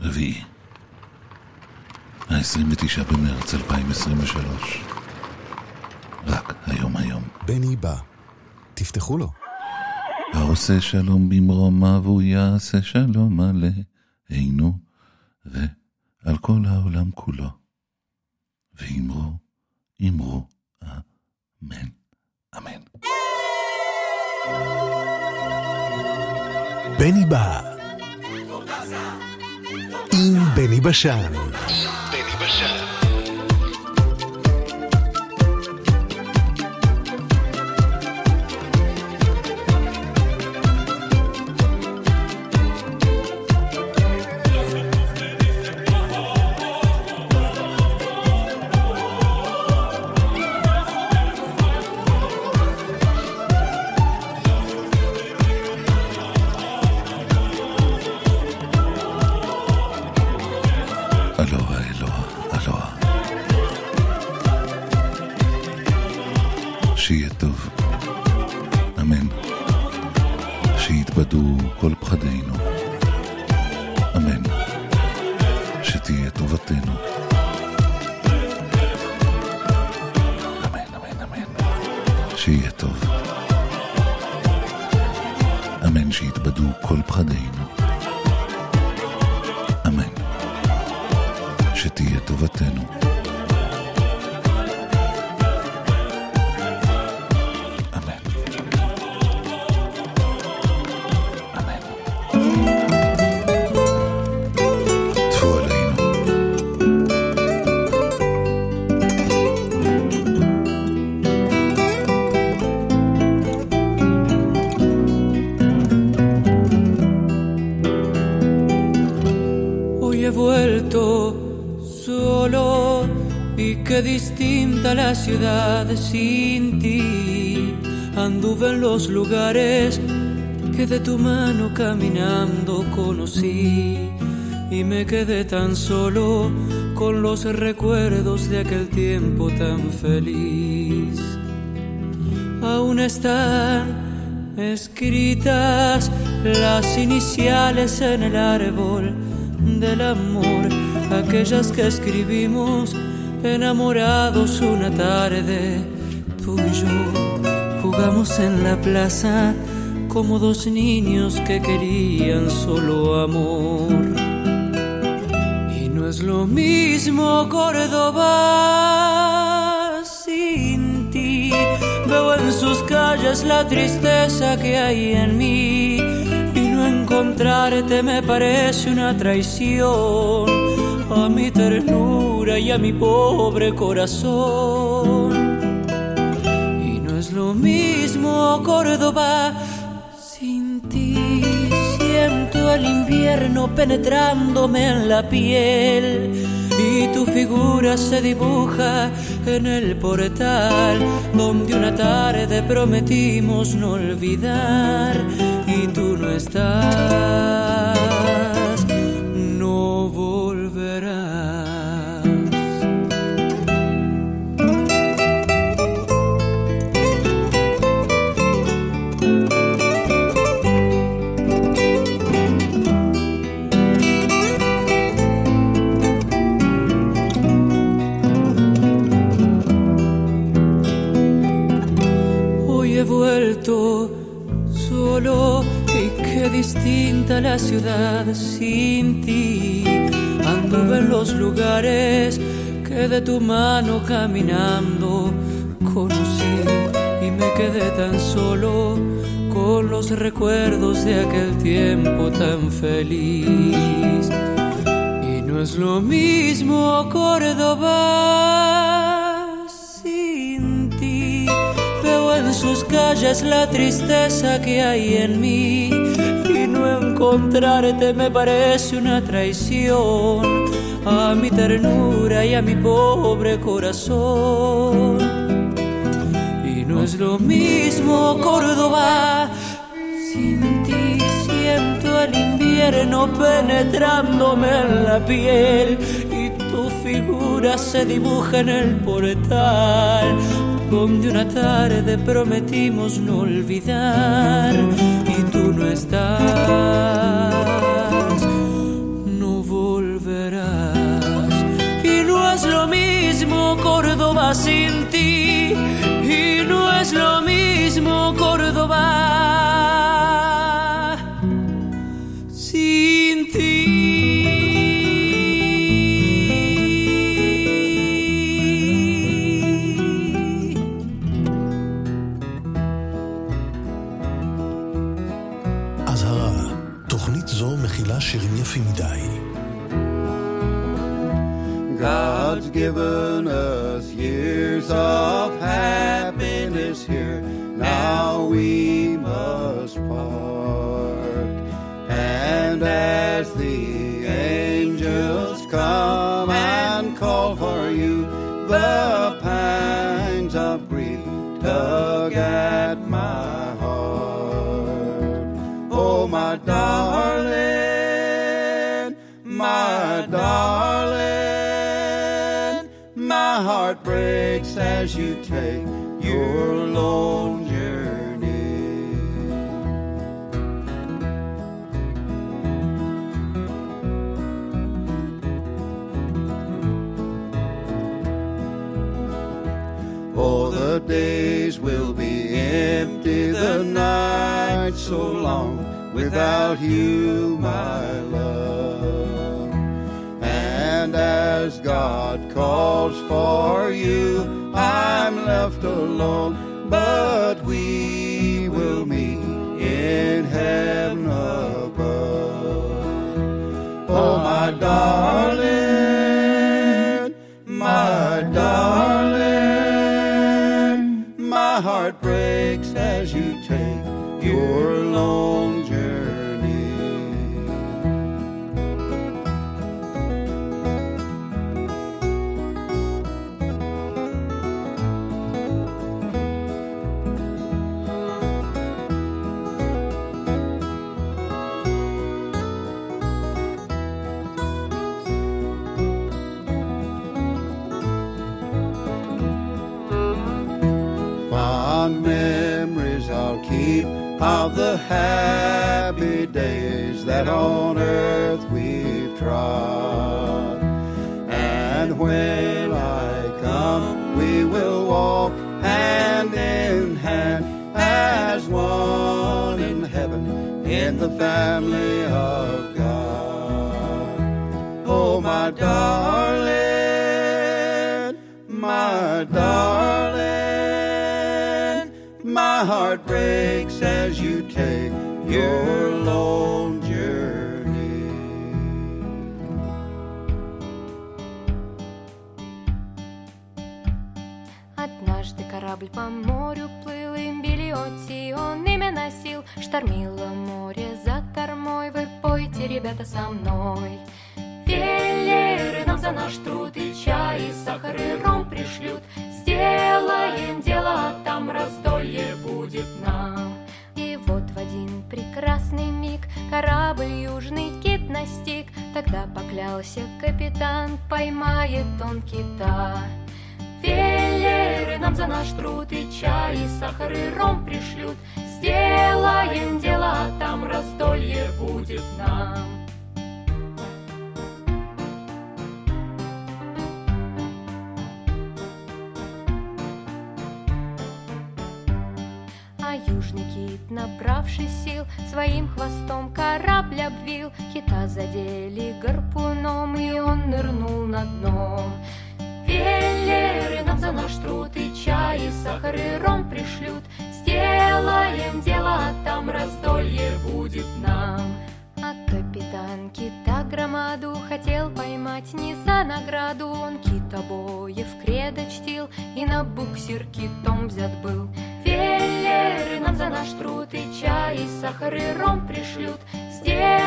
רביעי, ה-29 במרץ 2023. רק היום היום. בני בא. תפתחו לו. העושה שלום במרומה והוא יעשה שלום עלינו ועל כל העולם כולו. ואמרו, אמרו, אמן, אמן. בני בא. עם בני בשן. בני בשן. Qué distinta la ciudad sin ti. Anduve en los lugares que de tu mano caminando conocí y me quedé tan solo con los recuerdos de aquel tiempo tan feliz. Aún están escritas las iniciales en el árbol del amor, aquellas que escribimos enamorados una tarde, tú y yo jugamos en la plaza como dos niños que querían solo amor. Y no es lo mismo Córdoba sin ti. Veo en sus calles la tristeza que hay en mí. Y no encontrarte me parece una traición a mi ternura y a mi pobre corazón. Y no es lo mismo Córdoba sin ti. Siento el invierno penetrándome en la piel y tu figura se dibuja en el portal donde una tarde prometimos no olvidar y tú no estás, distinta la ciudad sin ti. Anduve en los lugares que de tu mano caminando conocí y me quedé tan solo con los recuerdos de aquel tiempo tan feliz. Y no es lo mismo Córdoba sin ti. Veo en sus calles la tristeza que hay en mí. Encontrarte me parece una traición a mi ternura y a mi pobre corazón. Y no es lo mismo Córdoba sin ti. Siento el invierno penetrándome en la piel y tu figura se dibuja en el portal donde una tarde prometimos no olvidar si tú no estás, no volverás. Y no es lo mismo Córdoba sin given us years of as you take your lone journey. Oh, the days will be empty, the night so long without you, my love. And as God calls for you, left alone, happy days that on earth we've trod. And when I come, we will walk hand in hand as one in heaven in the family of God. Oh, my darling, my darling, my heart Однажды корабль по морю плыл, и Билиотти он имя. Штормило море за кормой, вы пойте, ребята, со мной. Велеры нам за наш труд и чай, и сахар, и ром пришлют. Сделаем дело, а там раздолье Тогда поклялся капитан, поймает он кита. Велеры нам за наш труд и чай, и сахар, и ром пришлют, Сделаем дело, а там раздолье будет нам. Южный кит, набравший сил, своим хвостом корабль обвил. Кита задели гарпуном, и он нырнул на дно. Велеры нам за наш труд и чай, и сахар, и ром пришлют. Сделаем дело, а там раздолье будет нам. Капитан кита громаду хотел поймать не за награду. Он китобоев кредо чтил и на буксир китом взят был. Велеры нам за наш труд и чай, и сахар, и ром пришлют. Сделаем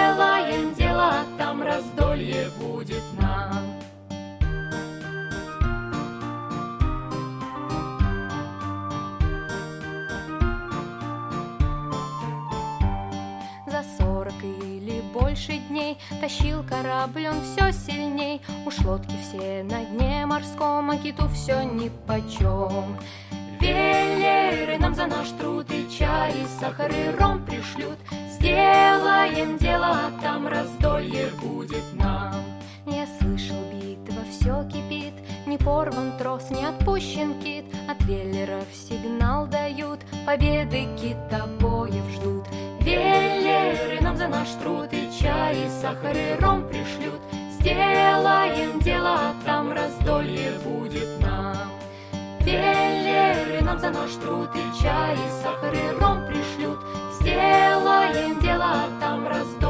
Тащил корабль он все сильней Уж лодки все на дне морском А киту все нипочем Велеры нам за наш труд и чай, и сахар, и ром пришлют. Сделаем дело, а там раздолье будет нам. Порван трос, не отпущен кит. От веллеров сигнал дают, победы китобоев ждут. Веллеры нам за наш труд и чай, и сахар, и ром пришлют. Сделаем дело, а там раздолье будет нам. Веллеры нам за наш труд и чай, и сахар, и ром пришлют. Сделаем дело, а там раздолье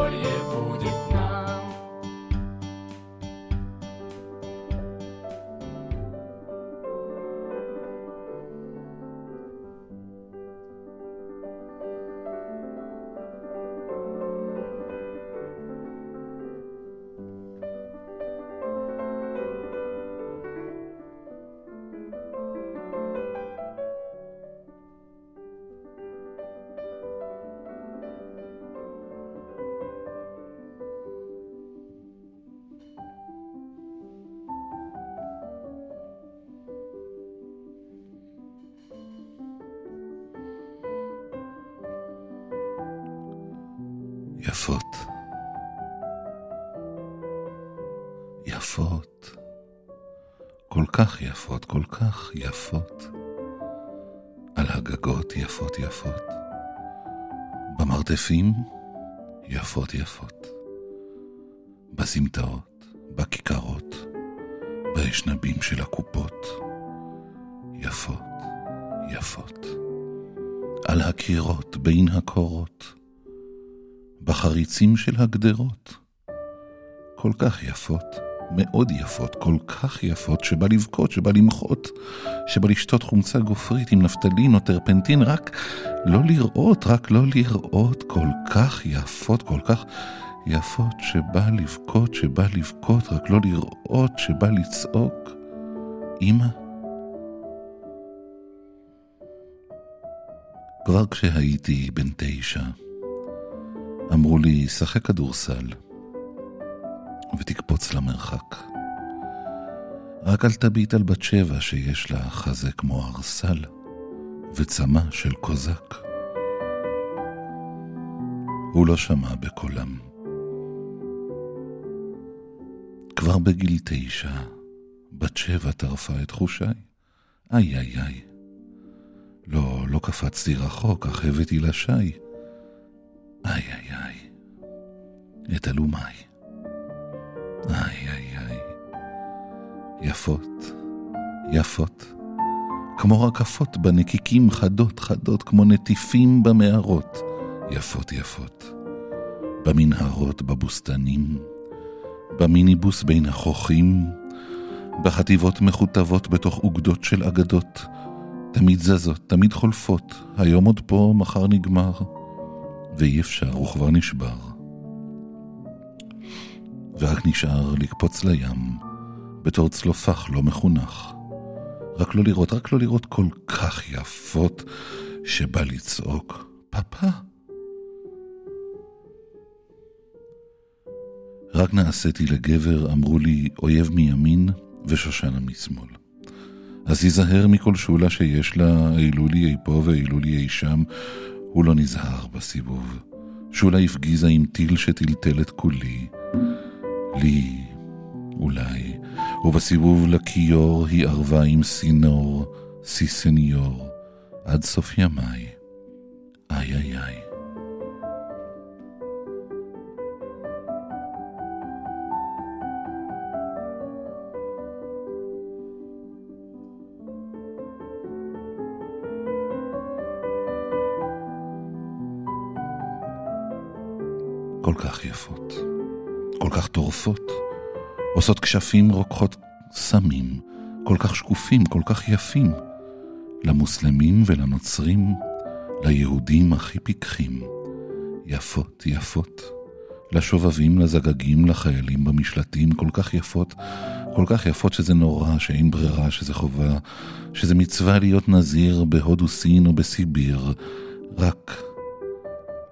יפות. על הגגות יפות יפות. במרתפים יפות יפות. בסמטאות, בכיכרות, באשנבים של הקופות. יפות, יפות. על הקירות, בין הקורות. בחריצים של הגדרות. כל כך יפות, מאוד יפות, כל כך יפות, שבא לבכות, שבא למחות, שבא לשתות חומצה גופרית עם נפטלין או טרפנטין, רק לא לראות, רק לא לראות, כל כך יפות, כל כך יפות, שבא לבכות, שבא לבכות, רק לא לראות, שבא לצעוק. אמא, כבר כשהייתי בן תשע, אמרו לי, שחק כדורסל ותקפוץ למרחק. רק אל תביט על בת שבע שיש לה חזה כמו ארסל וצמא של קוזק. הוא לא שמע בקולם. כבר בגיל תשע, בת שבע טרפה את חושיי. איי איי איי. לא, לא קפצתי רחוק, אך הבאתי לה שי. איי איי איי, את אלומיי. איי איי איי, יפות, יפות, כמו רקפות בנקיקים חדות חדות, כמו נטיפים במערות, יפות יפות. במנהרות, בבוסתנים, במיניבוס בין החוכים, בחטיבות מכותבות בתוך אוגדות של אגדות, תמיד זזות, תמיד חולפות, היום עוד פה, מחר נגמר. ואי אפשר, הוא כבר נשבר. ורק נשאר לקפוץ לים, בתור צלופח לא מחונך. רק לא לראות, רק לא לראות כל כך יפות, שבא לצעוק, פאפה. רק נעשיתי לגבר, אמרו לי, אויב מימין ושושנה משמאל. אז היזהר מכל שולה שיש לה, העלו לי אי פה והעלו לי אי שם, הוא לא נזהר בסיבוב. שולה הפגיזה עם טיל שטלטל את כולי. לי, אולי, ובסיבוב לכיור היא ערבה עם סינור, סי סניור, עד סוף ימיי. איי איי איי. כל כך יפות, כל כך טורפות, עושות כשפים רוקחות סמים, כל כך שקופים, כל כך יפים, למוסלמים ולנוצרים, ליהודים הכי פיקחים, יפות יפות, לשובבים, לזגגים, לחיילים במשלטים, כל כך יפות, כל כך יפות שזה נורא, שאין ברירה, שזה חובה, שזה מצווה להיות נזיר בהודו סין או בסיביר, רק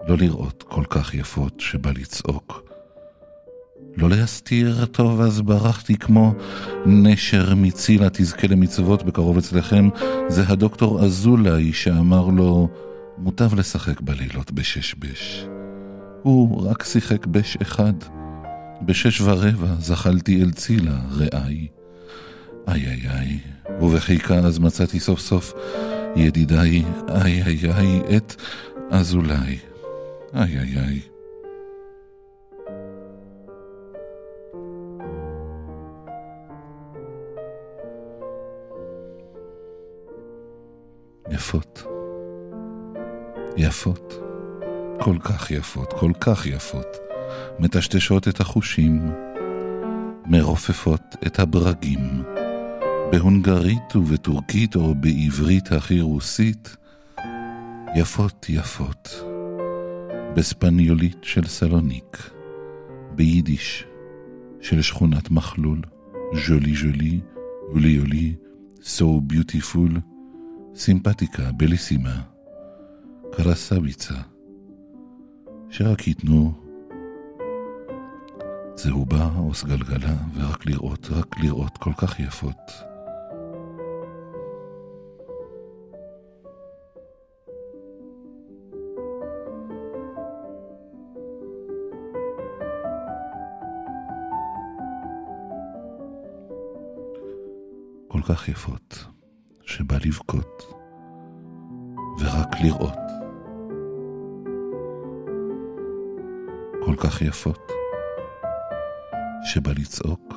לא לראות כל כך יפות שבא לצעוק. לא להסתיר, טוב, אז ברחתי כמו נשר מצילה תזכה למצוות בקרוב אצלכם. זה הדוקטור אזולאי שאמר לו, מוטב לשחק בלילות בשש בש. הוא רק שיחק בש אחד. בשש ורבע זחלתי אל צילה, רעי. איי איי איי, ובחיקה אז מצאתי סוף סוף, ידידיי, איי איי איי, את אזולאי. איי איי איי. יפות. יפות. כל כך יפות, כל כך יפות. מטשטשות את החושים, מרופפות את הברגים. בהונגרית ובטורקית או בעברית הכי רוסית, יפות יפות. בספניולית של סלוניק, ביידיש של שכונת מחלול, ז'ולי ז'ולי, יולי יולי, so beautiful, סימפטיקה, בליסימה, קרסביצה, שרק ייתנו זהובה או סגלגלה, ורק לראות, רק לראות כל כך יפות. כל כך יפות, שבא לבכות ורק לראות. כל כך יפות, שבא לצעוק,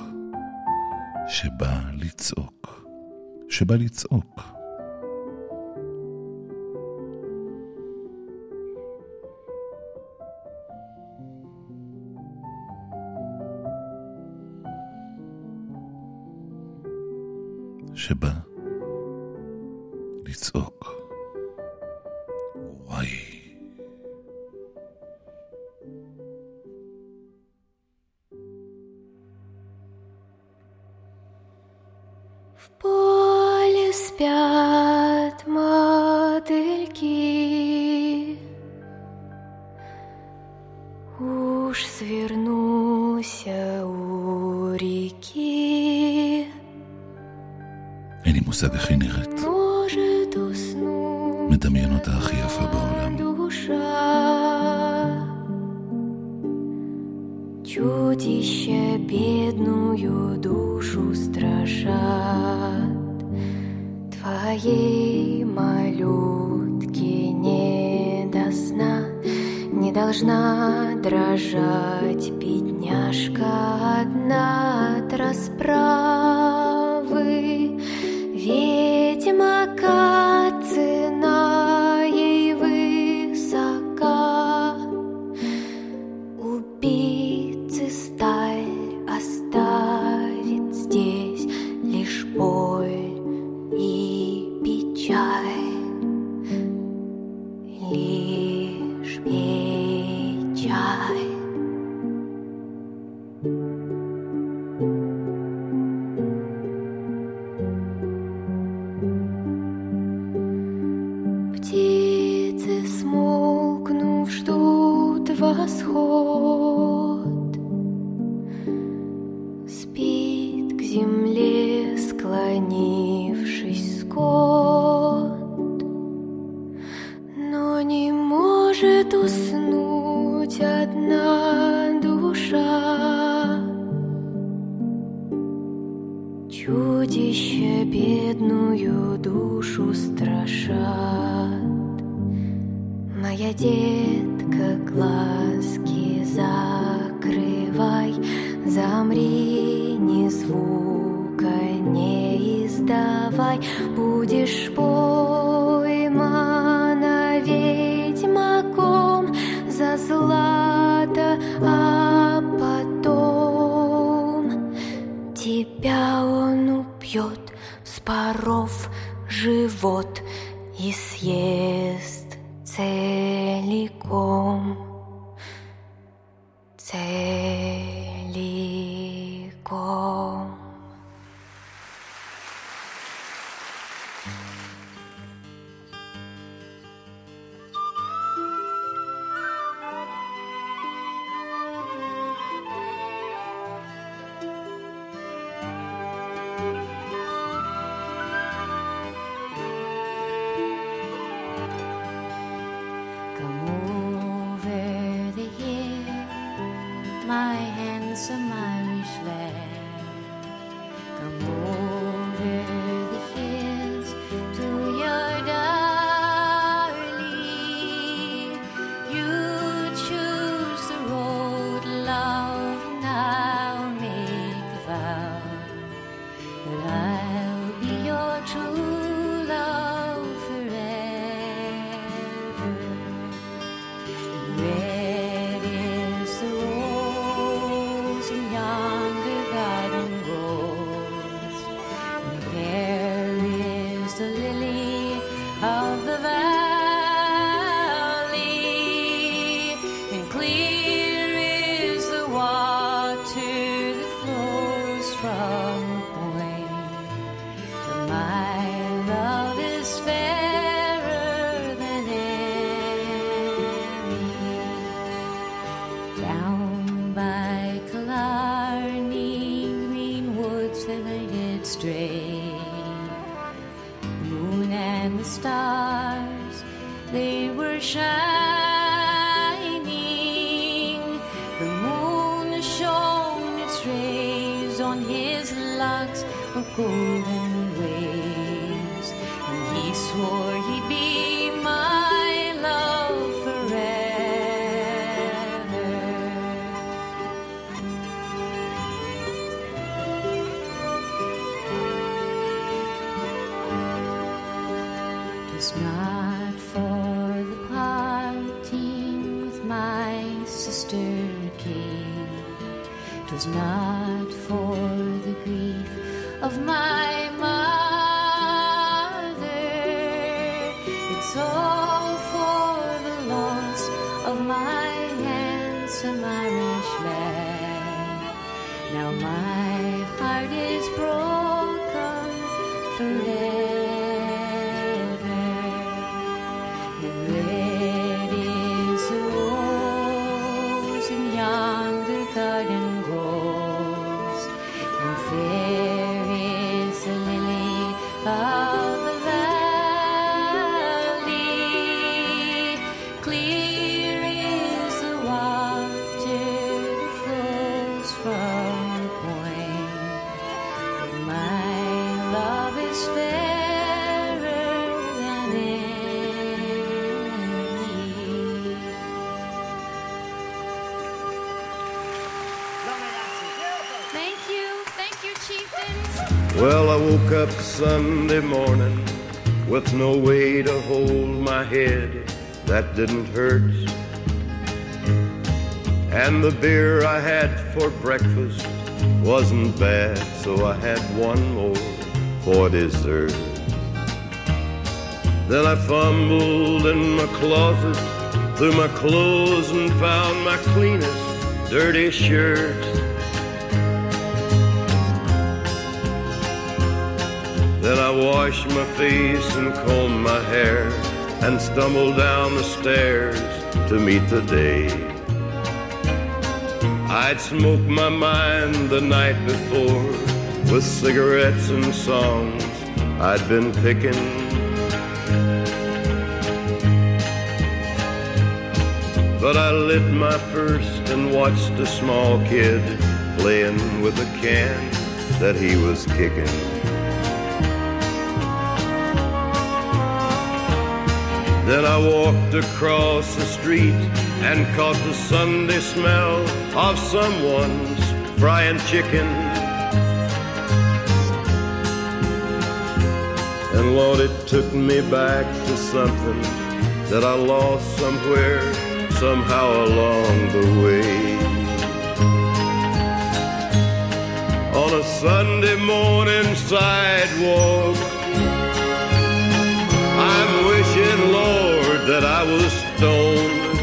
שבא לצעוק, שבא לצעוק. שבא לצעוק. וואי. В поле спят мотыльки, Уж свернулся у реки. אין לי музыка איך היא נראית. Может уснуть מדמיין אותה הכי יפה בעולם. душа. Чудище бедную душу страшат. Твоей малютке не до сна, Не должна дрожать бедняжка одна от расправы. Детка, глазки закрывай, Замри, ни звука не издавай, Будешь поймана ведьмаком за злато, а потом Тебя он убьет, споров живот и съест Well, I woke up Sunday morning with no way to hold my head that didn't hurt. And the beer I had for breakfast wasn't bad, so I had one more for dessert. Then I fumbled in my closet through my clothes and found my cleanest dirty shirt. Then I washed my face and combed my hair and stumbled down the stairs to meet the day. I'd smoked my mind the night before with cigarettes and songs I'd been picking. But I lit my first and watched a small kid playing with a can that he was kicking. Then I walked across the street and caught the Sunday smell of someone's frying chicken. And Lord, it took me back to something that I lost somewhere, somehow along the way. On a Sunday morning sidewalk, that I was stoned.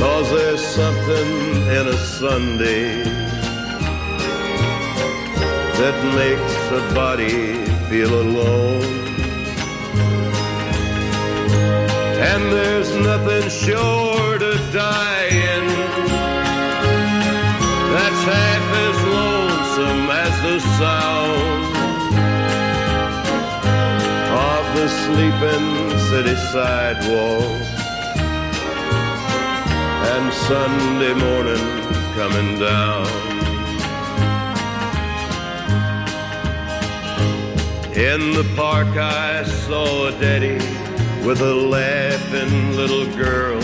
Cause there's something in a Sunday that makes a body feel alone. And there's nothing short of dying that's half as lonesome as the sound sleeping city sidewalk and Sunday morning coming down. In the park I saw a daddy with a laughing little girl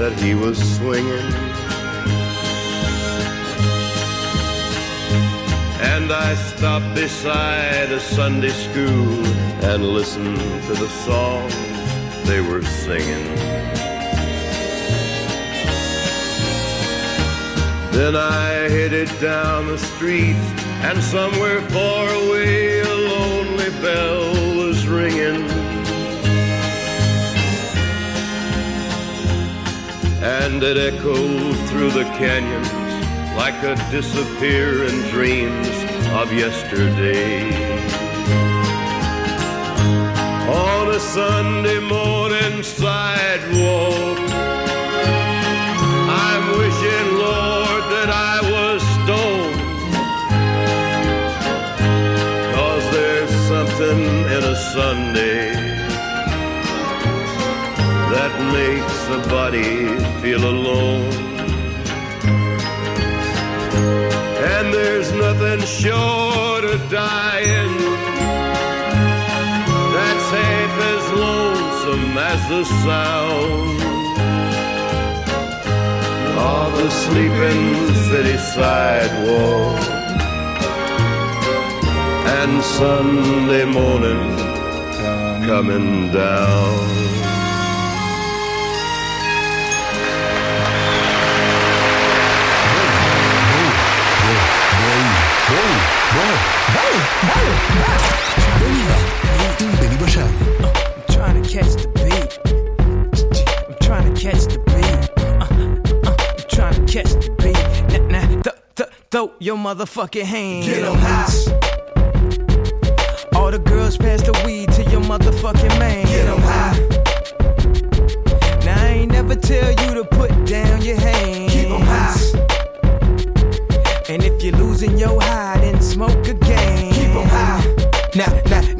that he was swinging. And I stopped beside a Sunday school and listened to the songs they were singing. Then I headed down the street, and somewhere far away a lonely bell was ringing. And it echoed through the canyons like a disappearing dreams of yesterday. Sunday morning sidewalk. I'm wishing, Lord, that I was stoned. Cause there's something in a Sunday that makes a body feel alone. And there's nothing short of dying as the sound of the sleeping city sidewalk. And Sunday morning coming down trying to catch the beat. I'm trying to catch the beat. Uh, uh, I'm trying to catch the beat. Nah, nah, th- th- throw your motherfucking hands. Get 'em high. All the girls pass the weed to your motherfucking man. Get 'em high. Now I ain't never tell you to put down your hands. Keep 'em high. And if you're losing your high, then smoke again. Keep 'em high. Nah. My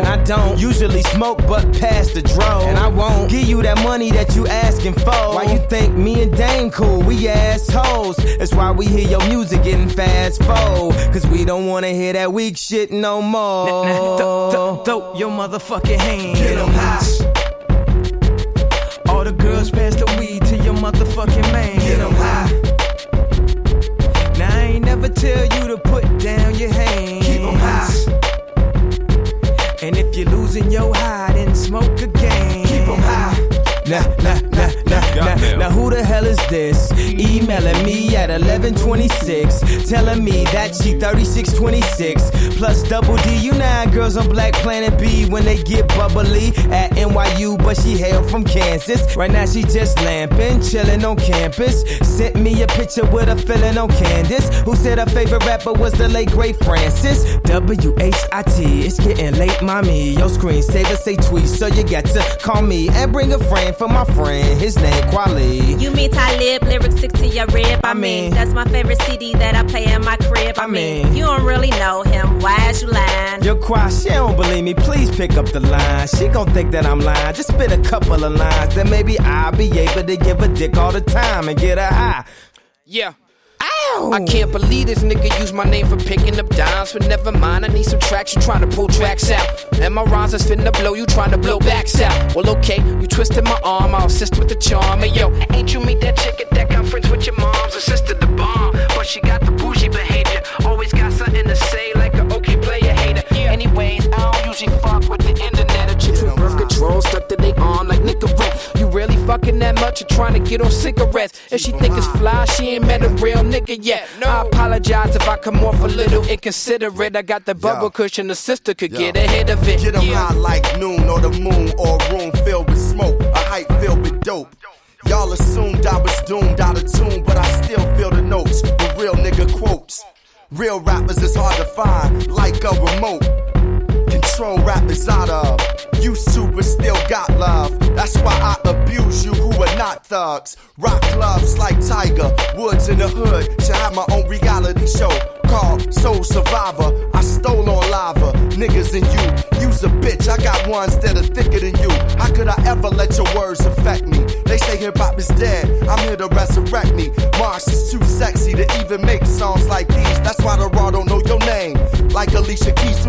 And I don't usually smoke, but pass the dro. And I won't give you that money that you asking for. Why you think me and Dame cool? We assholes. That's why we hear your music getting fast forward. Cause we don't wanna hear that weak shit no more. Throw your motherfucking hand. hands. Get 'em high. All the girls pass the weed to your motherfucking man. Get 'em high. Now I ain't never tell you to put down your hands. Keep 'em high. And if you're losing your high, then smoke again. Keep 'em high. Nah, nah, nah, nah, nah. Now who the hell is this? Mm. Emailing me at 1126, telling me that she 3626 plus double D. You nine girls on Black Planet B when they get bubbly at NYU, but she hail from Kansas. Right now she just lamping, chilling on campus. Sent me a picture with a feeling on Candace, who said her favorite rapper was the late great Francis. W H I T. It's getting late, mommy. Your screensaver say tweet, so you got to call me and bring a friend for my friend. His name Quali. You mean Talib, lyrics stick to your rib. I mean- mean, that's my favorite CD that I play in my crib. I, I mean, mean- you don't really know him. Why is you lying? Your cry, she don't believe me. Please pick up the line. She gon' think that I'm lying. Just spit a couple of lines, then maybe I'll be able to give a dick all the time and get her high. Yeah. Ow! I can't believe this nigga used my name for picking up dimes, but never mind. I need some traction, trying to pull tracks out. And my rhymes is finna blow, you trying to blow backs out. Well, okay, you twisted my arm, I'll assist with the charm. Hey, yo, ain't you meet that chick at that conference with your mom's sister, the bomb? But she got the bougie behavior, always got something to say, like a okay player hater. Anyways, I don't usually fuck with the internet or chicks with birth control stuck to they arm like Nicorette. You really fucking that much or trying to get on cigarettes? If she think it's fly, she ain't met a real nigga yet. No. I apologize if I come off a little inconsiderate. I got the bubble Yo. cushion, the sister could get ahead of it. Get 'em Yeah. high like noon or the moon or a room filled with smoke, a hype filled with dope. Y'all assumed I was doomed out of tune, but I still feel the notes. The real nigga quotes. Real rappers is hard to find, like a remote. Control rappers out of. Used to, but still got love. That's why I abuse you who are not thugs. Rock clubs like Tiger, Woods in the hood. Should have my own reality show called Soul Survivor. I stole on lava, niggas and you. You's a bitch, I got ones that are thicker than you. How could I ever let your words affect me? They say hip hop is dead, I'm here to resurrect me. Mars is too sexy to even make songs like these. That's why the raw don't know your name. Like Alicia Keys,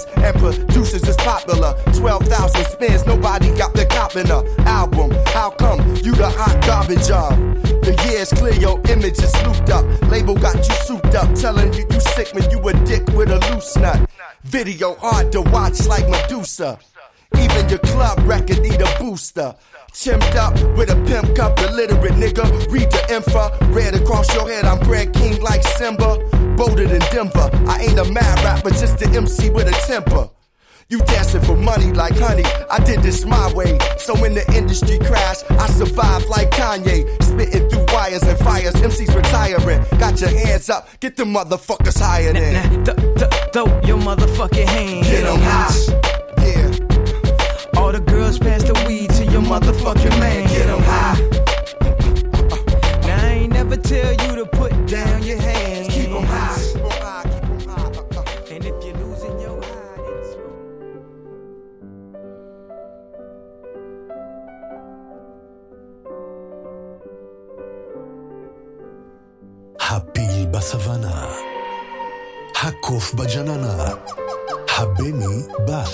MCs and producers is popular. 12,000 spins, nobody got the cop in a album. How come you the hot garbage of? The years clear, your image is looped up. Label got you souped up, telling you you sick when you a dick with a loose nut. Video hard to watch like Medusa. Even your club record need a booster. Chimped up with a pimp cup, illiterate nigga. Read the info, red across your head. I'm Brad King like Simba. Bolder than Denver. I ain't a mad rapper, just an MC with a temper. You dancing for money like honey. I did this my way. So when the industry crashed, I survived like Kanye. Spitting through wires and fires. MCs retiring. Got your hands up. Get the motherfuckers higher than. Nah, nah, th- th- throw your motherfucking hands. Get 'em high. Yeah. All the girls pass the weed to your motherfucking man. Get 'em high. Now I ain't never tell you to put הפיל בסוואנה, הקוף בג'ננה, הבני בא.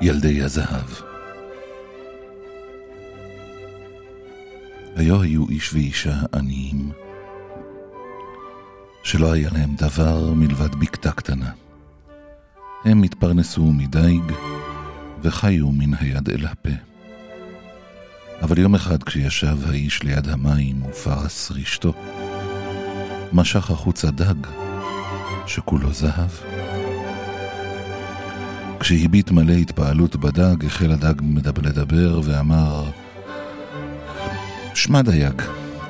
ילדי הזהב. היו היו איש ואישה עניים, שלא היה להם דבר מלבד בקתה קטנה. הם התפרנסו מדייג וחיו מן היד אל הפה. אבל יום אחד כשישב האיש ליד המים ופרס רשתו, משך החוצה דג שכולו זהב. כשהביט מלא התפעלות בדג, החל הדג לדבר ואמר, שמע דייג,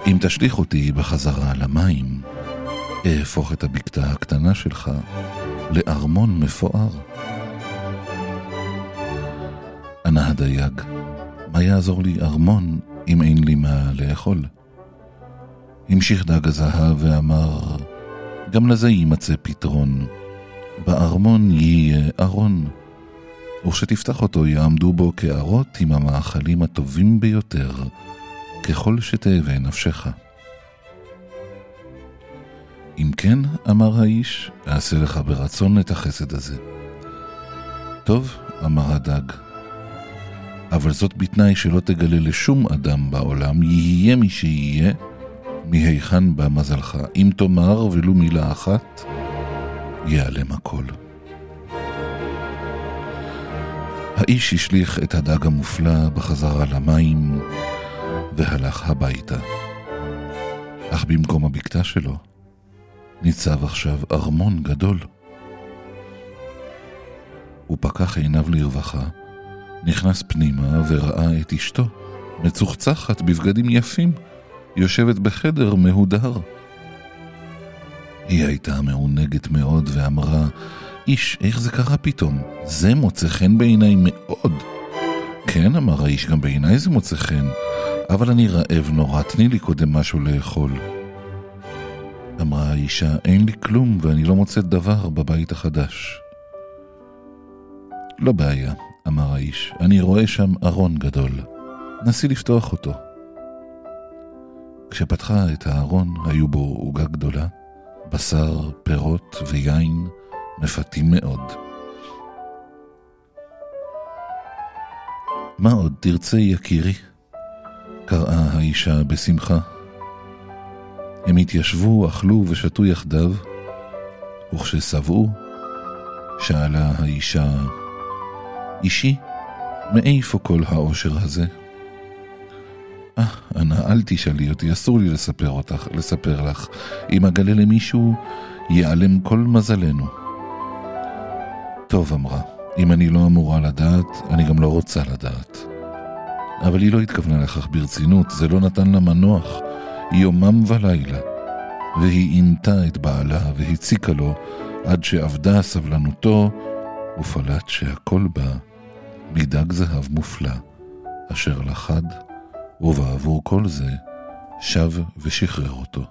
אם תשליך אותי בחזרה למים, אהפוך את הבקתה הקטנה שלך לארמון מפואר. ענה הדייג, מה יעזור לי ארמון אם אין לי מה לאכול? המשיך דג הזהב ואמר, גם לזה יימצא פתרון. בארמון יהיה ארון, וכשתפתח אותו יעמדו בו קערות עם המאכלים הטובים ביותר, ככל שתאווה נפשך. אם כן, אמר האיש, אעשה לך ברצון את החסד הזה. טוב, אמר הדג, אבל זאת בתנאי שלא תגלה לשום אדם בעולם, יהיה מי שיהיה, מהיכן בא מזלך. אם תאמר ולו מילה אחת, ייעלם הכל. האיש השליך את הדג המופלא בחזרה למים והלך הביתה. אך במקום הבקתה שלו ניצב עכשיו ארמון גדול. הוא פקח עיניו לרווחה, נכנס פנימה וראה את אשתו, מצוחצחת בבגדים יפים, יושבת בחדר מהודר. היא הייתה מעונגת מאוד ואמרה, איש, איך זה קרה פתאום? זה מוצא חן בעיניי מאוד. כן, אמר האיש, גם בעיניי זה מוצא חן, אבל אני רעב נורא, תני לי קודם משהו לאכול. אמרה האישה, אין לי כלום ואני לא מוצאת דבר בבית החדש. לא בעיה, אמר האיש, אני רואה שם ארון גדול. נסי לפתוח אותו. כשפתחה את הארון, היו בו עוגה גדולה, בשר, פירות ויין, מפתים מאוד. מה עוד תרצה, יקירי? קראה האישה בשמחה. הם התיישבו, אכלו ושתו יחדיו, וכששבעו, שאלה האישה, אישי, מאיפה כל העושר הזה? אה, אנא, אל תשאלי אותי, אסור לי לספר אותך, לספר לך. אם אגלה למישהו, ייעלם כל מזלנו. טוב, אמרה, אם אני לא אמורה לדעת, אני גם לא רוצה לדעת. אבל היא לא התכוונה לכך ברצינות, זה לא נתן לה מנוח, יומם ולילה. והיא עינתה את בעלה והציקה לו עד שאבדה סבלנותו, ופלט שהכל בא מדג זהב מופלא, אשר לחד, ובעבור כל זה שב ושחרר אותו.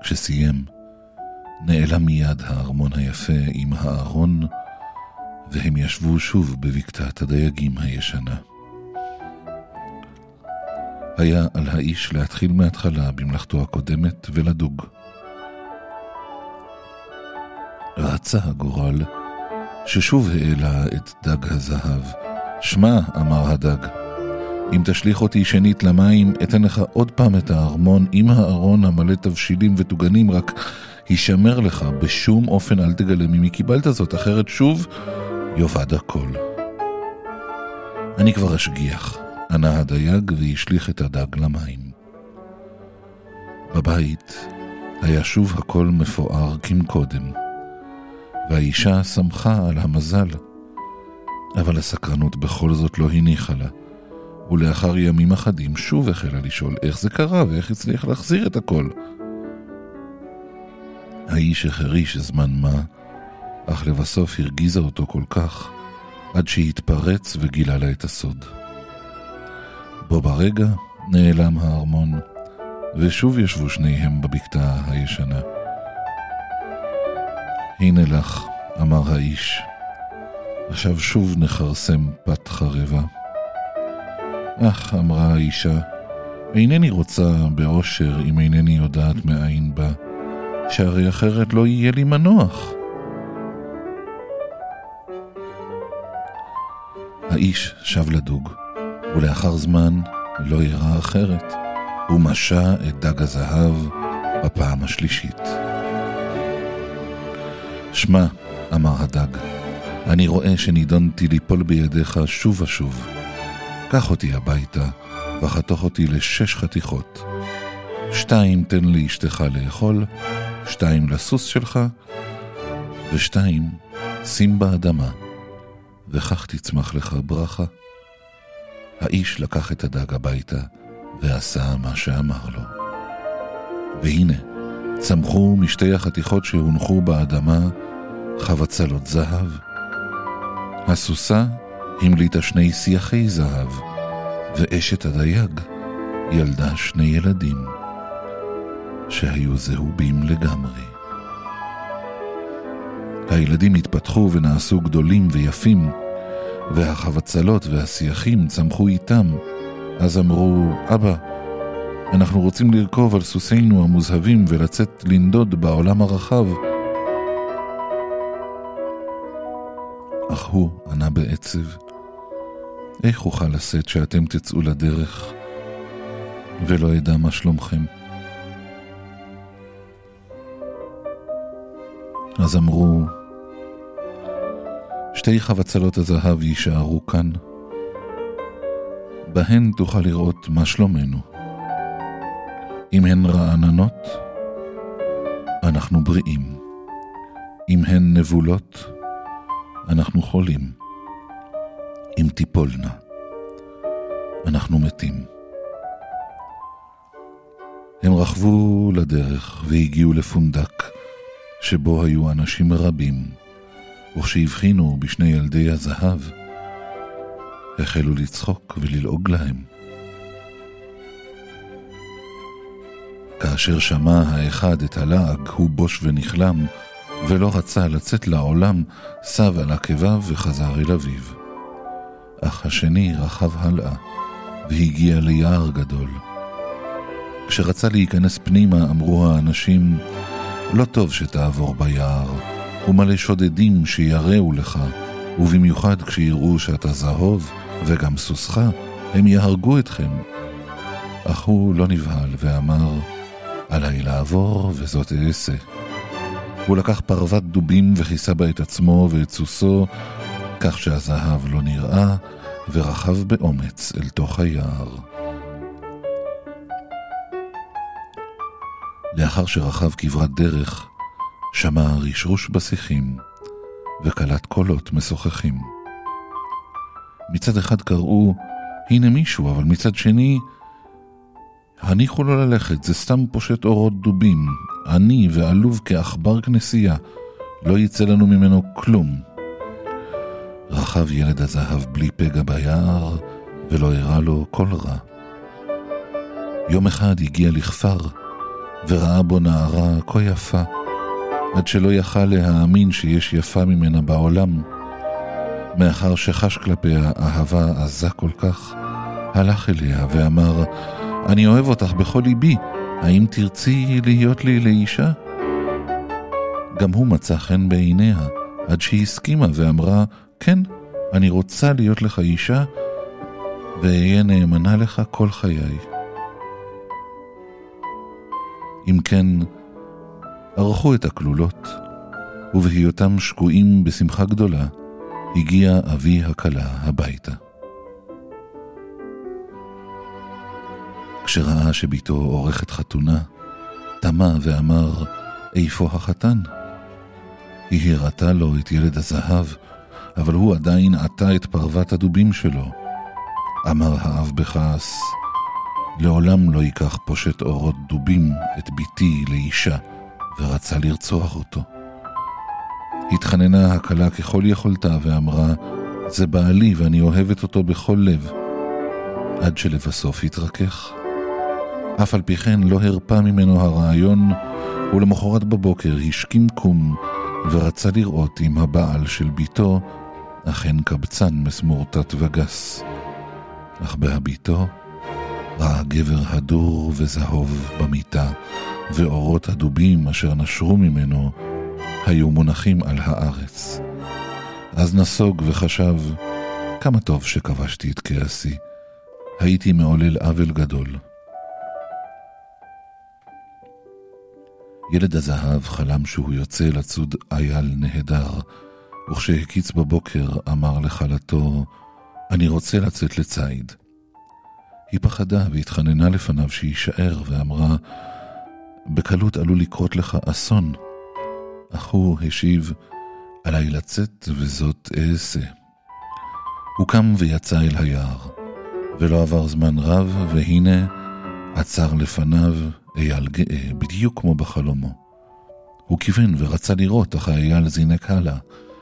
כשסיים, נעלם מיד הארמון היפה עם הארון, והם ישבו שוב בבקתת הדייגים הישנה. היה על האיש להתחיל מההתחלה במלאכתו הקודמת ולדוג. רצה הגורל, ששוב העלה את דג הזהב. שמע, אמר הדג, אם תשליך אותי שנית למים, אתן לך עוד פעם את הארמון עם הארון המלא תבשילים וטוגנים, רק הישמר לך, בשום אופן אל תגלה ממי קיבלת זאת, אחרת שוב יאבד הכל. אני כבר אשגיח, ענה הדייג והשליך את הדג למים. בבית היה שוב הכל מפואר כמקודם, והאישה שמחה על המזל, אבל הסקרנות בכל זאת לא הניחה לה, ולאחר ימים אחדים שוב החלה לשאול איך זה קרה ואיך הצליח להחזיר את הכל. האיש החריש זמן מה, אך לבסוף הרגיזה אותו כל כך, עד שהתפרץ וגילה לה את הסוד. בו ברגע נעלם הארמון, ושוב ישבו שניהם בבקתה הישנה. הנה לך, אמר האיש, עכשיו שוב נכרסם פת חרבה. אך, אמרה האישה, אינני רוצה באושר אם אינני יודעת מאין בא, שהרי אחרת לא יהיה לי מנוח. האיש שב לדוג, ולאחר זמן לא אירע אחרת. הוא משה את דג הזהב בפעם השלישית. שמע, אמר הדג, אני רואה שנידונתי ליפול בידיך שוב ושוב. קח אותי הביתה, וחתוך אותי לשש חתיכות. שתיים תן לאשתך לאכול, שתיים לסוס שלך, ושתיים שים באדמה, וכך תצמח לך ברכה. האיש לקח את הדג הביתה, ועשה מה שאמר לו. והנה, צמחו משתי החתיכות שהונחו באדמה חבצלות זהב. הסוסה המליטה שני שיחי זהב, ואשת הדייג ילדה שני ילדים, שהיו זהובים לגמרי. הילדים התפתחו ונעשו גדולים ויפים, והחבצלות והשיחים צמחו איתם, אז אמרו, אבא, אנחנו רוצים לרכוב על סוסינו המוזהבים ולצאת לנדוד בעולם הרחב. אך הוא ענה בעצב, איך אוכל לשאת שאתם תצאו לדרך ולא אדע מה שלומכם? אז אמרו, שתי חבצלות הזהב יישארו כאן, בהן תוכל לראות מה שלומנו. אם הן רעננות, אנחנו בריאים. אם הן נבולות, אנחנו חולים. אם תיפולנה, אנחנו מתים. הם רכבו לדרך והגיעו לפונדק, שבו היו אנשים רבים, וכשהבחינו בשני ילדי הזהב, החלו לצחוק וללעוג להם. כאשר שמע האחד את הלעג, הוא בוש ונכלם, ולא רצה לצאת לעולם, סב על עקביו וחזר אל אביו. אך השני רכב הלאה, והגיע ליער גדול. כשרצה להיכנס פנימה, אמרו האנשים, לא טוב שתעבור ביער, הוא מלא שודדים שיראו לך, ובמיוחד כשיראו שאתה זהוב, וגם סוסך, הם יהרגו אתכם. אך הוא לא נבהל ואמר, עליי לעבור וזאת אעשה. הוא לקח פרוות דובים וכיסה בה את עצמו ואת סוסו, כך שהזהב לא נראה, ורכב באומץ אל תוך היער. לאחר שרכב כברת דרך, שמע רשרוש בשיחים, וקלט קולות משוחחים. מצד אחד קראו, הנה מישהו, אבל מצד שני, הניחו לו ללכת, זה סתם פושט אורות דובים, עני ועלוב כעכבר כנסייה, לא יצא לנו ממנו כלום. רכב ילד הזהב בלי פגע ביער, ולא הראה לו כל רע. יום אחד הגיע לכפר, וראה בו נערה כה יפה, עד שלא יכל להאמין שיש יפה ממנה בעולם. מאחר שחש כלפיה אהבה עזה כל כך, הלך אליה ואמר, אני אוהב אותך בכל ליבי, האם תרצי להיות לי לאישה? גם הוא מצא חן בעיניה, עד שהסכימה ואמרה, כן, אני רוצה להיות לך אישה, ואהיה נאמנה לך כל חיי. אם כן, ערכו את הכלולות, ובהיותם שקועים בשמחה גדולה, הגיע אבי הכלה הביתה. כשראה שבתו עורכת חתונה, תמה ואמר, איפה החתן? היא הראתה לו את ילד הזהב, אבל הוא עדיין עטה את פרוות הדובים שלו. אמר האב בכעס, לעולם לא ייקח פושט אורות דובים את בתי לאישה, ורצה לרצוח אותו. התחננה הכלה ככל יכולתה ואמרה, זה בעלי ואני אוהבת אותו בכל לב. עד שלבסוף התרכך. אף על פי כן לא הרפה ממנו הרעיון, ולמחרת בבוקר השכים קום ורצה לראות אם הבעל של ביתו אכן קבצן מסמורטט וגס. אך בהביטו ראה גבר הדור וזהוב במיטה, ואורות הדובים אשר נשרו ממנו היו מונחים על הארץ. אז נסוג וחשב, כמה טוב שכבשתי את כעסי. הייתי מעולל עוול גדול. ילד הזהב חלם שהוא יוצא לצוד אייל נהדר, וכשהקיץ בבוקר אמר לכלתו, אני רוצה לצאת לציד. היא פחדה והתחננה לפניו שיישאר, ואמרה, בקלות עלול לקרות לך אסון. אך הוא השיב, עליי לצאת וזאת אעשה. הוא קם ויצא אל היער, ולא עבר זמן רב, והנה עצר לפניו אייל גאה, בדיוק כמו בחלומו. הוא כיוון ורצה לראות, אך האייל זינק הלאה.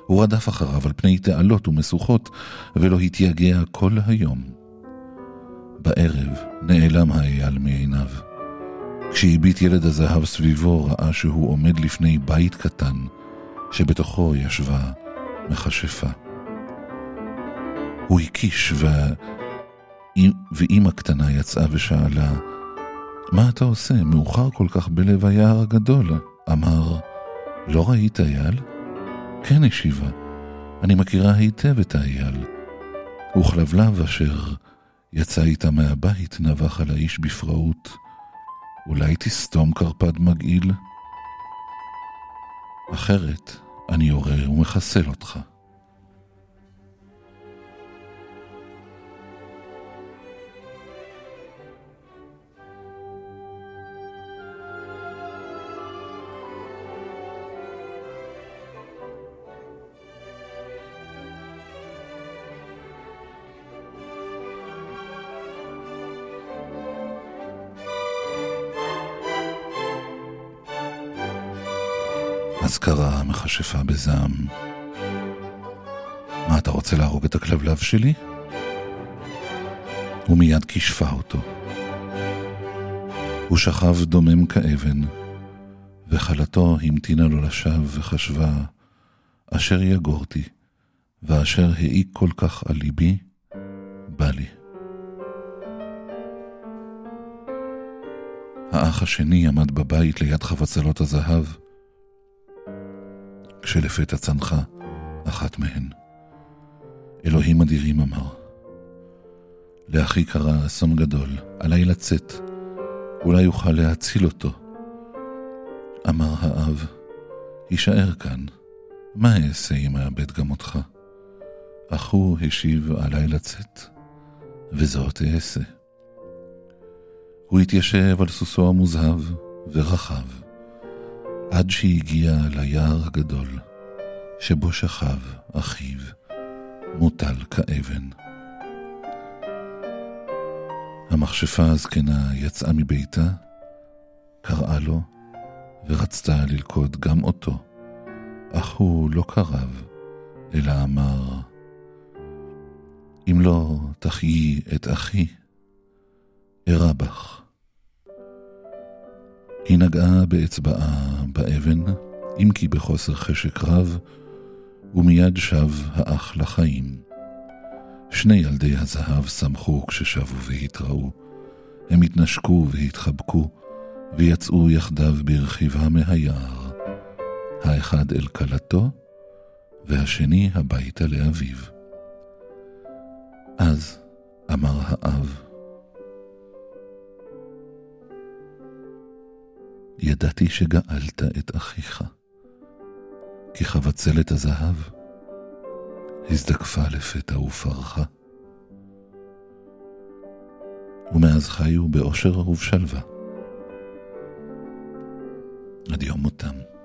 הוא רדף אחריו על פני תעלות ומשוכות, ולא התייגע כל היום. בערב נעלם האייל מעיניו. כשהביט ילד הזהב סביבו, ראה שהוא עומד לפני בית קטן, שבתוכו ישבה מכשפה. הוא הקיש, ו... ואימא קטנה יצאה ושאלה, מה אתה עושה? מאוחר כל כך בלב היער הגדול. אמר, לא ראית אייל? כן, השיבה, אני מכירה היטב את האייל. וכלבלב אשר יצא איתה מהבית נבח על האיש בפראות. אולי תסתום קרפד מגעיל? אחרת אני יורה ומחסל אותך. קרא המכשפה בזעם. מה, אתה רוצה להרוג את הכלבלב שלי? ומיד כישפה אותו. הוא שכב דומם כאבן, וכלתו המתינה לו לשווא וחשבה, אשר יגורתי, ואשר העיק כל כך על ליבי, בא לי. האח השני עמד בבית ליד חבצלות הזהב, כשלפתע צנחה אחת מהן. אלוהים אדירים אמר, לאחי קרה אסון גדול, עליי לצאת, אולי יוכל להציל אותו. אמר האב, הישאר כאן, מה אעשה אם אאבד גם אותך? אך הוא השיב עליי לצאת, וזאת אעשה. הוא התיישב על סוסו המוזהב ורכב. עד שהגיע ליער הגדול, שבו שכב אחיו, מוטל כאבן. המכשפה הזקנה יצאה מביתה, קראה לו, ורצתה ללכוד גם אותו, אך הוא לא קרב, אלא אמר, אם לא תחיי את אחי, ארע בך. היא נגעה באצבעה באבן, אם כי בחוסר חשק רב, ומיד שב האח לחיים. שני ילדי הזהב שמחו כששבו והתראו. הם התנשקו והתחבקו, ויצאו יחדיו ברכיבה מהיער. האחד אל כלתו, והשני הביתה לאביו. אז אמר האב, ידעתי שגאלת את אחיך, כי חבצלת הזהב הזדקפה לפתע ופרחה. ומאז חיו באושר ובשלווה. עד יום מותם.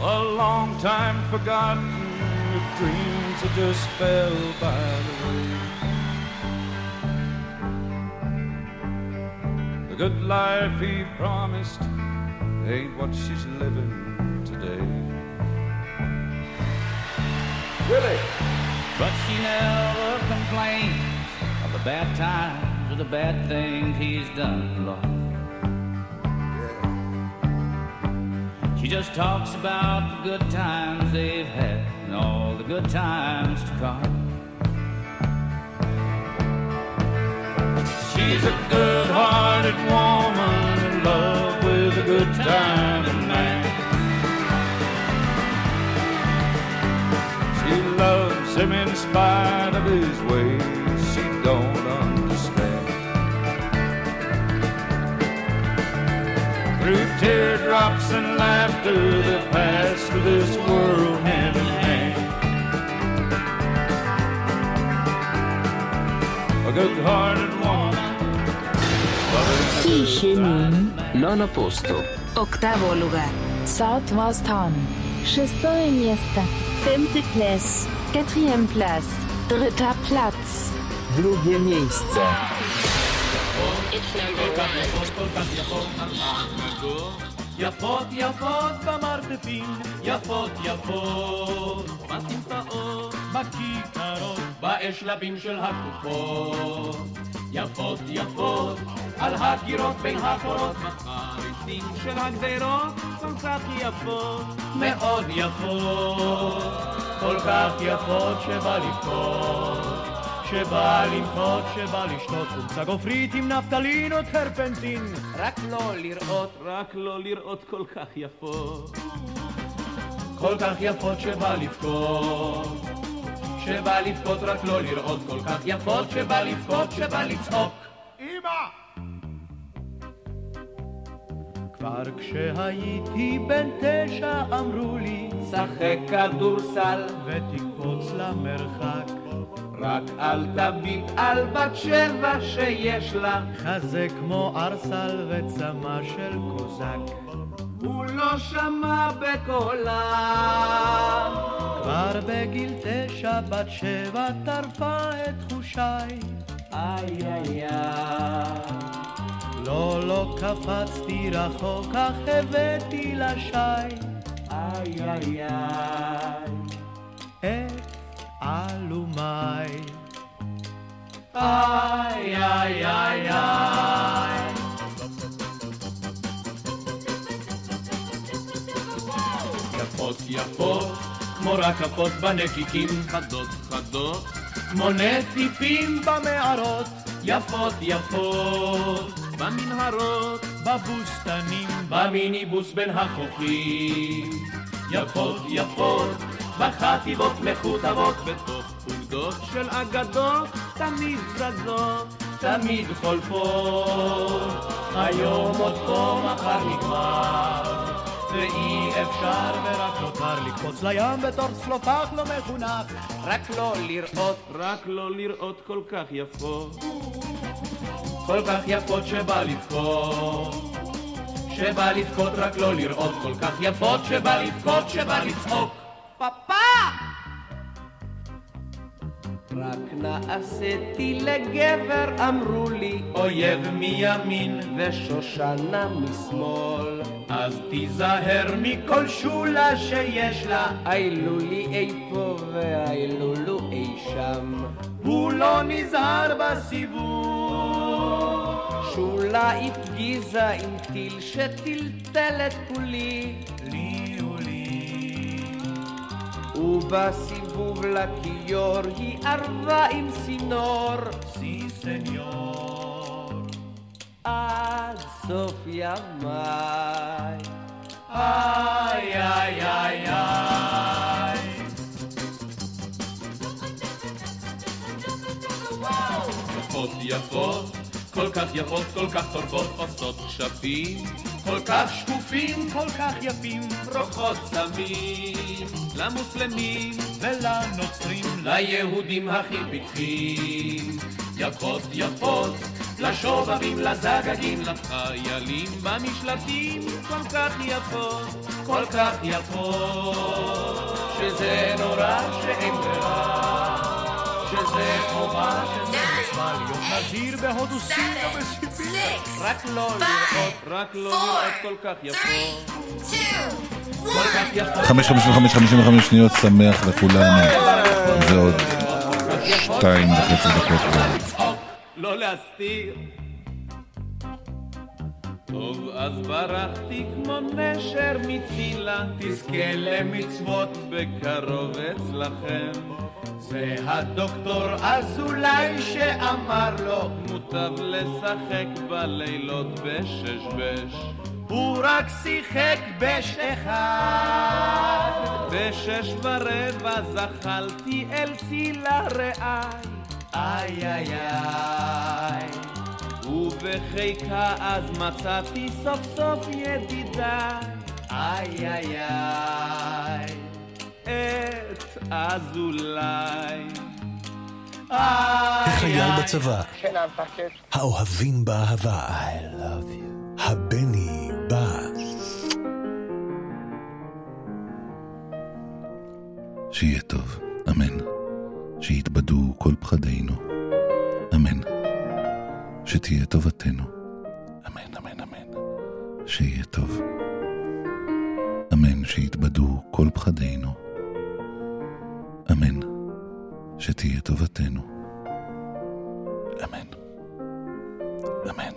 A long time forgotten, with dreams that just fell by the way. The good life he promised ain't what she's living today. Willie! But she never complains of the bad times or the bad things he's done, Lord. She just talks about the good times they've had and all the good times to come. She's a good-hearted woman in love with a good time man. She loves him in spite of his ways. teardrops and laughter that pass through this world hand in hand. A good hearted woman. Nono posto. Oktavo lugar. Шестое место. Femte place. Quatrième place. Dritter Platz. Drugie miejsce. It's number one. יפות יפות במרתפים, יפות יפות בסמטאות, בכיכרות, באשלבים של הקופות. יפות יפות על הקירות בין החורות, בחריצים של הגדרות, כל כך יפות, מאוד יפות, כל כך יפות שבא לבכות. שבא למחות, שבא לשתות חולצה גופרית עם נפטלין או טרפנטין רק לא לראות, רק לא לראות כל כך יפות. כל כך יפות שבא לבכות. שבא לבכות רק לא לראות כל כך יפות. שבא לבכות, שבא לצעוק. אמא! כבר כשהייתי בן תשע אמרו לי שחק כדורסל. ותקפוץ למרחק רק אל תביט על בת שבע שיש לה. חזה כמו ארסל וצמא של קוזק. הוא לא שמע בקולה. כבר בגיל תשע בת שבע טרפה את תחושיי איי איי איי. לא, לא קפצתי רחוק, אך הבאתי לשי. איי איי איי. את עלומי. איי איי איי איי. יפות יפות, כמו רקפות בנקיקים, חדות חדות, כמו נטיפים במערות, יפות יפות, במנהרות, בבוסתנים, במיניבוס בין החוכים, יפות יפות, בחטיבות מכותבות, בתוך פלוגות של אגדות, תמיד זזות, תמיד חולפות, היום עוד פה, מחר נגמר. ואי אפשר ורק נותר לקפוץ לים בתור צלופח לא מחונך רק לא לראות, רק לא לראות כל כך יפות כל כך יפות שבא לבכות שבא לבכות רק לא לראות. כל כך יפות שבא לבכות שבא לצעוק נעשיתי לגבר אמרו לי אויב מימין ושושנה משמאל. אז תיזהר מכל שולה שיש לה איילולי אי פה ואיילולו אי שם. הוא לא נזהר בסיבוב. שולה הפגיזה עם טיל שטלטל את כולי. לי ובסיבוב לכיור היא ערבה עם צינור סי סניור עד סוף ימיי. איי, איי, איי, איי. יפות יפות, כל כך יפות, כל כך טורפות, עושות כשפים, כל כך שקופים, כל כך יפים, רוקחות סמים, למוסלמים ולנוצרים, ליהודים הכי פיקחים, יפות יפות, לשובבים, לזגגים, לחיילים במשלטים, כל כך יפות, כל כך יפות, שזה נורא שאין ברירה, שזה חובה, שזה מצווה להיות נזיר בהודו סין או בסיביר, רק לא לראות, רק לא לראות כל כך יפות. יפות. חמש, חמש וחמש, חמישים וחמש שניות שמח לכולנו. זה עוד שתיים וחצי דקות. לא להסתיר. טוב, אז ברחתי כמו נשר מצילה, תזכה למצוות בקרוב אצלכם. זה הדוקטור אזולאי שאמר לו, מוטב לשחק בלילות בשש-בש. הוא רק שיחק בש אחד. בשש ורבע זחלתי אל צילה רעי. איי איי איי. ובחיקה אז מצאתי סוף סוף ידידיי. איי איי איי. את אזולאי. החייל בצבא, האוהבים באהבה, הבני בא. שיהיה טוב, אמן. שיתבדו כל פחדינו, אמן. שתהיה טובתנו, אמן, אמן, אמן. שיהיה טוב. אמן, שיתבדו כל פחדינו, אמן. שתהיה טובתנו, אמן. אמן.